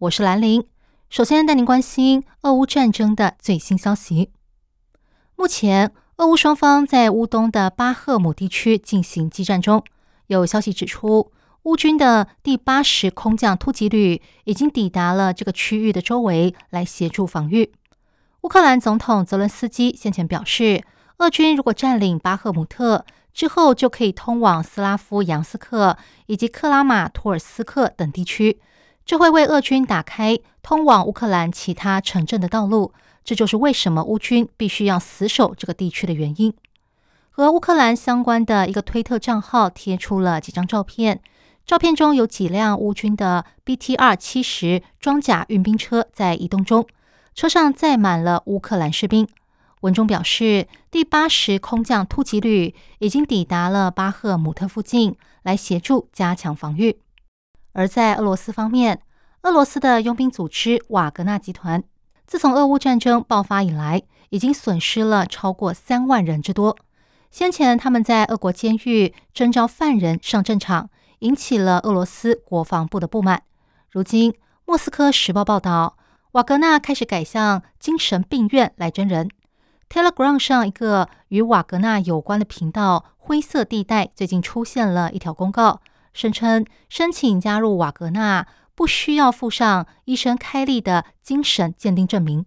我是兰陵。首先带您关心俄乌战争的最新消息。目前，俄乌双方在乌东的巴赫姆地区进行激战中。有消息指出，乌军的第八十空降突击旅已经抵达了这个区域的周围，来协助防御。乌克兰总统泽伦斯基先前表示，俄军如果占领巴赫姆特，之后就可以通往斯拉夫扬斯克以及克拉马托尔斯克等地区，这会为俄军打开通往乌克兰其他城镇的道路。这就是为什么乌军必须要死守这个地区的原因。和乌克兰相关的一个推特账号贴出了几张照片，照片中有几辆乌军的 BTR 七十装甲运兵车在移动中，车上载满了乌克兰士兵。文中表示，第八十空降突击旅已经抵达了巴赫姆特附近，来协助加强防御。而在俄罗斯方面，俄罗斯的佣兵组织瓦格纳集团，自从俄乌战争爆发以来，已经损失了超过三万人之多。先前他们在俄国监狱征召犯人上战场，引起了俄罗斯国防部的不满。如今，《莫斯科时报》报道，瓦格纳开始改向精神病院来征人。Telegram 上一个与瓦格纳有关的频道“灰色地带”最近出现了一条公告，声称申请加入瓦格纳不需要附上医生开立的精神鉴定证明。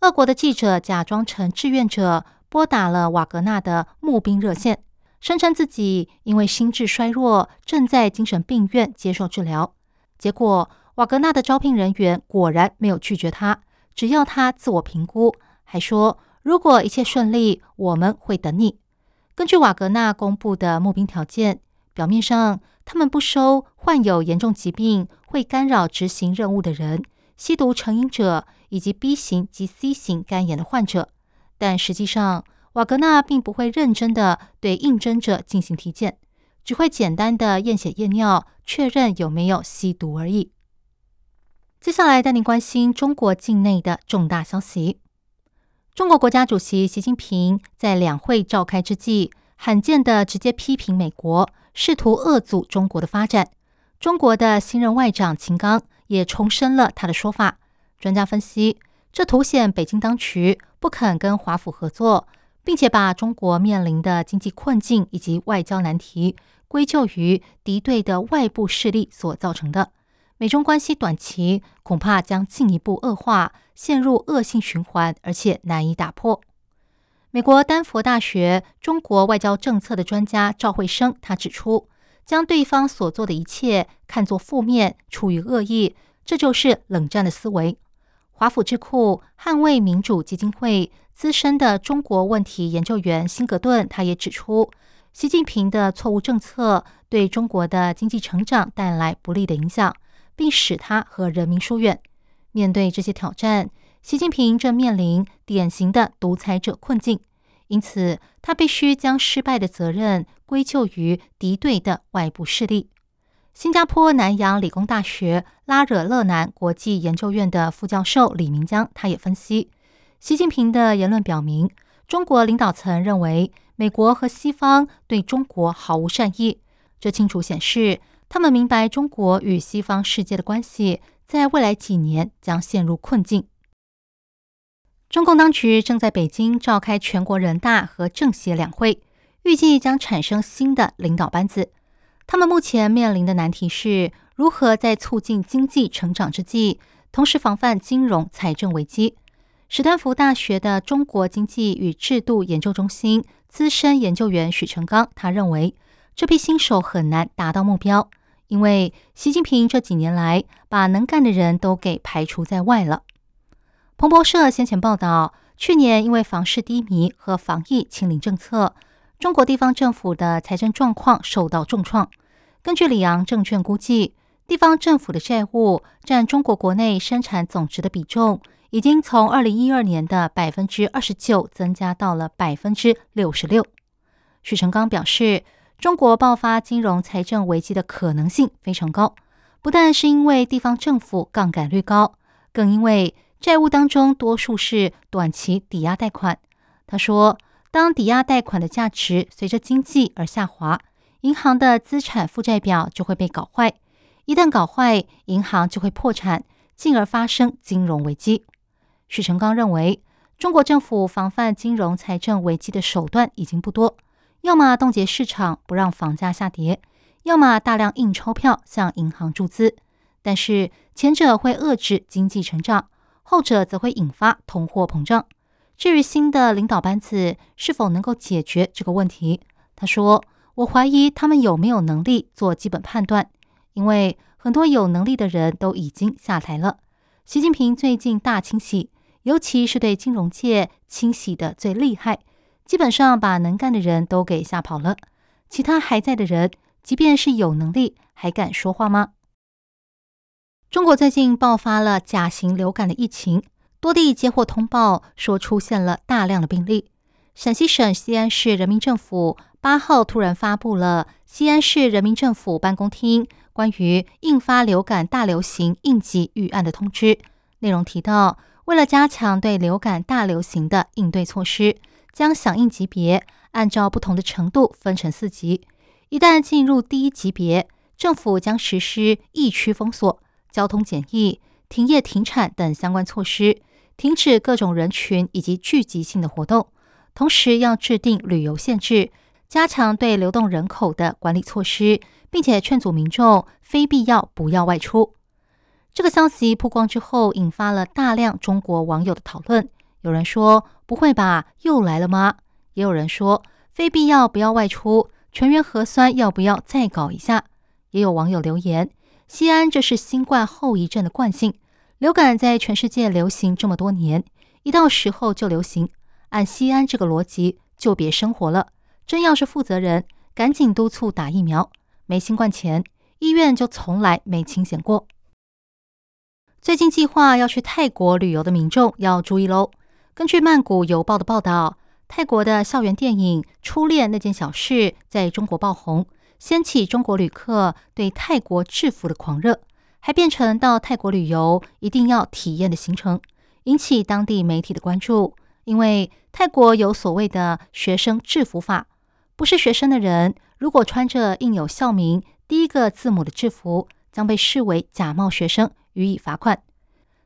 俄国的记者假装成志愿者，拨打了瓦格纳的募兵热线，声称自己因为心智衰弱，正在精神病院接受治疗。结果，瓦格纳的招聘人员果然没有拒绝他，只要他自我评估，还说。如果一切顺利，我们会等你。根据瓦格纳公布的募兵条件，表面上他们不收患有严重疾病、会干扰执行任务的人、吸毒成瘾者以及 B 型及 C 型肝炎的患者，但实际上瓦格纳并不会认真的对应征者进行体检，只会简单的验血验尿，确认有没有吸毒而已。接下来带您关心中国境内的重大消息。中国国家主席习近平在两会召开之际，罕见的直接批评美国试图遏阻中国的发展。中国的新任外长秦刚也重申了他的说法。专家分析，这凸显北京当局不肯跟华府合作，并且把中国面临的经济困境以及外交难题归咎于敌对的外部势力所造成的。美中关系短期恐怕将进一步恶化，陷入恶性循环，而且难以打破。美国丹佛大学中国外交政策的专家赵慧生他指出，将对方所做的一切看作负面、出于恶意，这就是冷战的思维。华府智库捍卫民主基金会资深的中国问题研究员辛格顿他也指出，习近平的错误政策对中国的经济成长带来不利的影响。并使他和人民疏远。面对这些挑战，习近平正面临典型的独裁者困境，因此他必须将失败的责任归咎于敌对的外部势力。新加坡南洋理工大学拉惹勒南国际研究院的副教授李明江，他也分析，习近平的言论表明，中国领导层认为美国和西方对中国毫无善意，这清楚显示。他们明白，中国与西方世界的关系在未来几年将陷入困境。中共当局正在北京召开全国人大和政协两会，预计将产生新的领导班子。他们目前面临的难题是如何在促进经济成长之际，同时防范金融财政危机。史丹福大学的中国经济与制度研究中心资深研究员许成刚，他认为这批新手很难达到目标。因为习近平这几年来把能干的人都给排除在外了。彭博社先前报道，去年因为房市低迷和防疫清零政策，中国地方政府的财政状况受到重创。根据里昂证券估计，地方政府的债务占中国国内生产总值的比重，已经从二零一二年的百分之二十九增加到了百分之六十六。许成刚表示，中国爆发金融财政危机的可能性非常高，不但是因为地方政府杠杆率高，更因为债务当中多数是短期抵押贷款。他说，当抵押贷款的价值随着经济而下滑，银行的资产负债表就会被搞坏。一旦搞坏，银行就会破产，进而发生金融危机。许成刚认为，中国政府防范金融财政危机的手段已经不多，要么冻结市场不让房价下跌，要么大量印钞票向银行注资。但是前者会遏制经济成长，后者则会引发通货膨胀。至于新的领导班子是否能够解决这个问题，他说：“我怀疑他们有没有能力做基本判断。”因为很多有能力的人都已经下台了。习近平最近大清洗，尤其是对金融界清洗的最厉害，基本上把能干的人都给吓跑了。其他还在的人，即便是有能力，还敢说话吗？中国最近爆发了甲型流感的疫情，多地接获通报说出现了大量的病例。陕西省西安市人民政府八号突然发布了西安市人民政府办公厅。关于印发流感大流行应急预案的通知，内容提到，为了加强对流感大流行的应对措施，将响应级别按照不同的程度分成四级。一旦进入第一级别，政府将实施疫区封锁、交通检疫、停业停产等相关措施，停止各种人群以及聚集性的活动，同时要制定旅游限制，加强对流动人口的管理措施。并且劝阻民众非必要不要外出。这个消息曝光之后，引发了大量中国网友的讨论。有人说：“不会吧，又来了吗？”也有人说：“非必要不要外出，全员核酸要不要再搞一下？”也有网友留言：“西安这是新冠后遗症的惯性，流感在全世界流行这么多年，一到时候就流行。按西安这个逻辑，就别生活了。真要是负责人，赶紧督促打疫苗。”没新冠前，医院就从来没清闲过。最近计划要去泰国旅游的民众要注意喽。根据曼谷邮报的报道，泰国的校园电影《初恋那件小事》在中国爆红，掀起中国旅客对泰国制服的狂热，还变成到泰国旅游一定要体验的行程，引起当地媒体的关注。因为泰国有所谓的学生制服法，不是学生的人。如果穿着印有校名第一个字母的制服，将被视为假冒学生，予以罚款。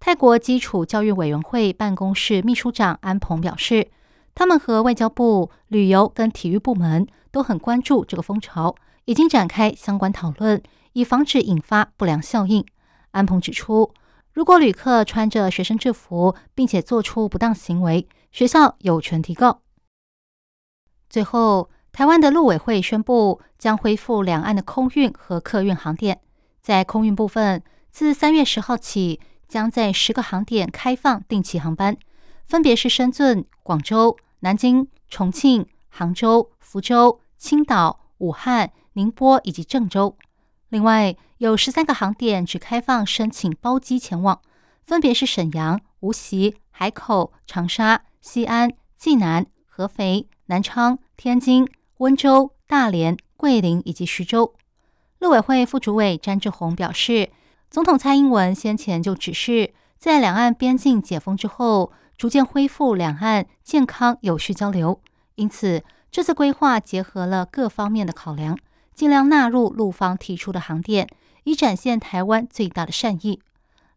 泰国基础教育委员会办公室秘书长安鹏表示，他们和外交部、旅游跟体育部门都很关注这个风潮，已经展开相关讨论，以防止引发不良效应。安鹏指出，如果旅客穿着学生制服，并且做出不当行为，学校有权提告。最后。台湾的陆委会宣布，将恢复两岸的空运和客运航点。在空运部分，自三月十号起，将在十个航点开放定期航班，分别是深圳、广州、南京、重庆、杭州、福州、青岛、武汉、宁波以及郑州。另外，有十三个航点只开放申请包机前往，分别是沈阳、无锡、海口、长沙、西安、济南、合肥、南昌、天津。温州、大连、桂林以及徐州，陆委会副主委詹志宏表示，总统蔡英文先前就指示，在两岸边境解封之后，逐渐恢复两岸健康有序交流。因此，这次规划结合了各方面的考量，尽量纳入陆方提出的航点，以展现台湾最大的善意。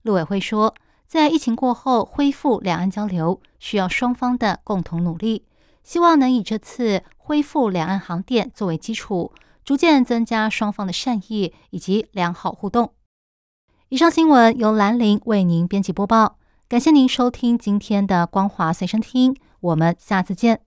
陆委会说，在疫情过后恢复两岸交流，需要双方的共同努力。希望能以这次恢复两岸航电作为基础，逐渐增加双方的善意以及良好互动。以上新闻由兰陵为您编辑播报，感谢您收听今天的光华随身听，我们下次见。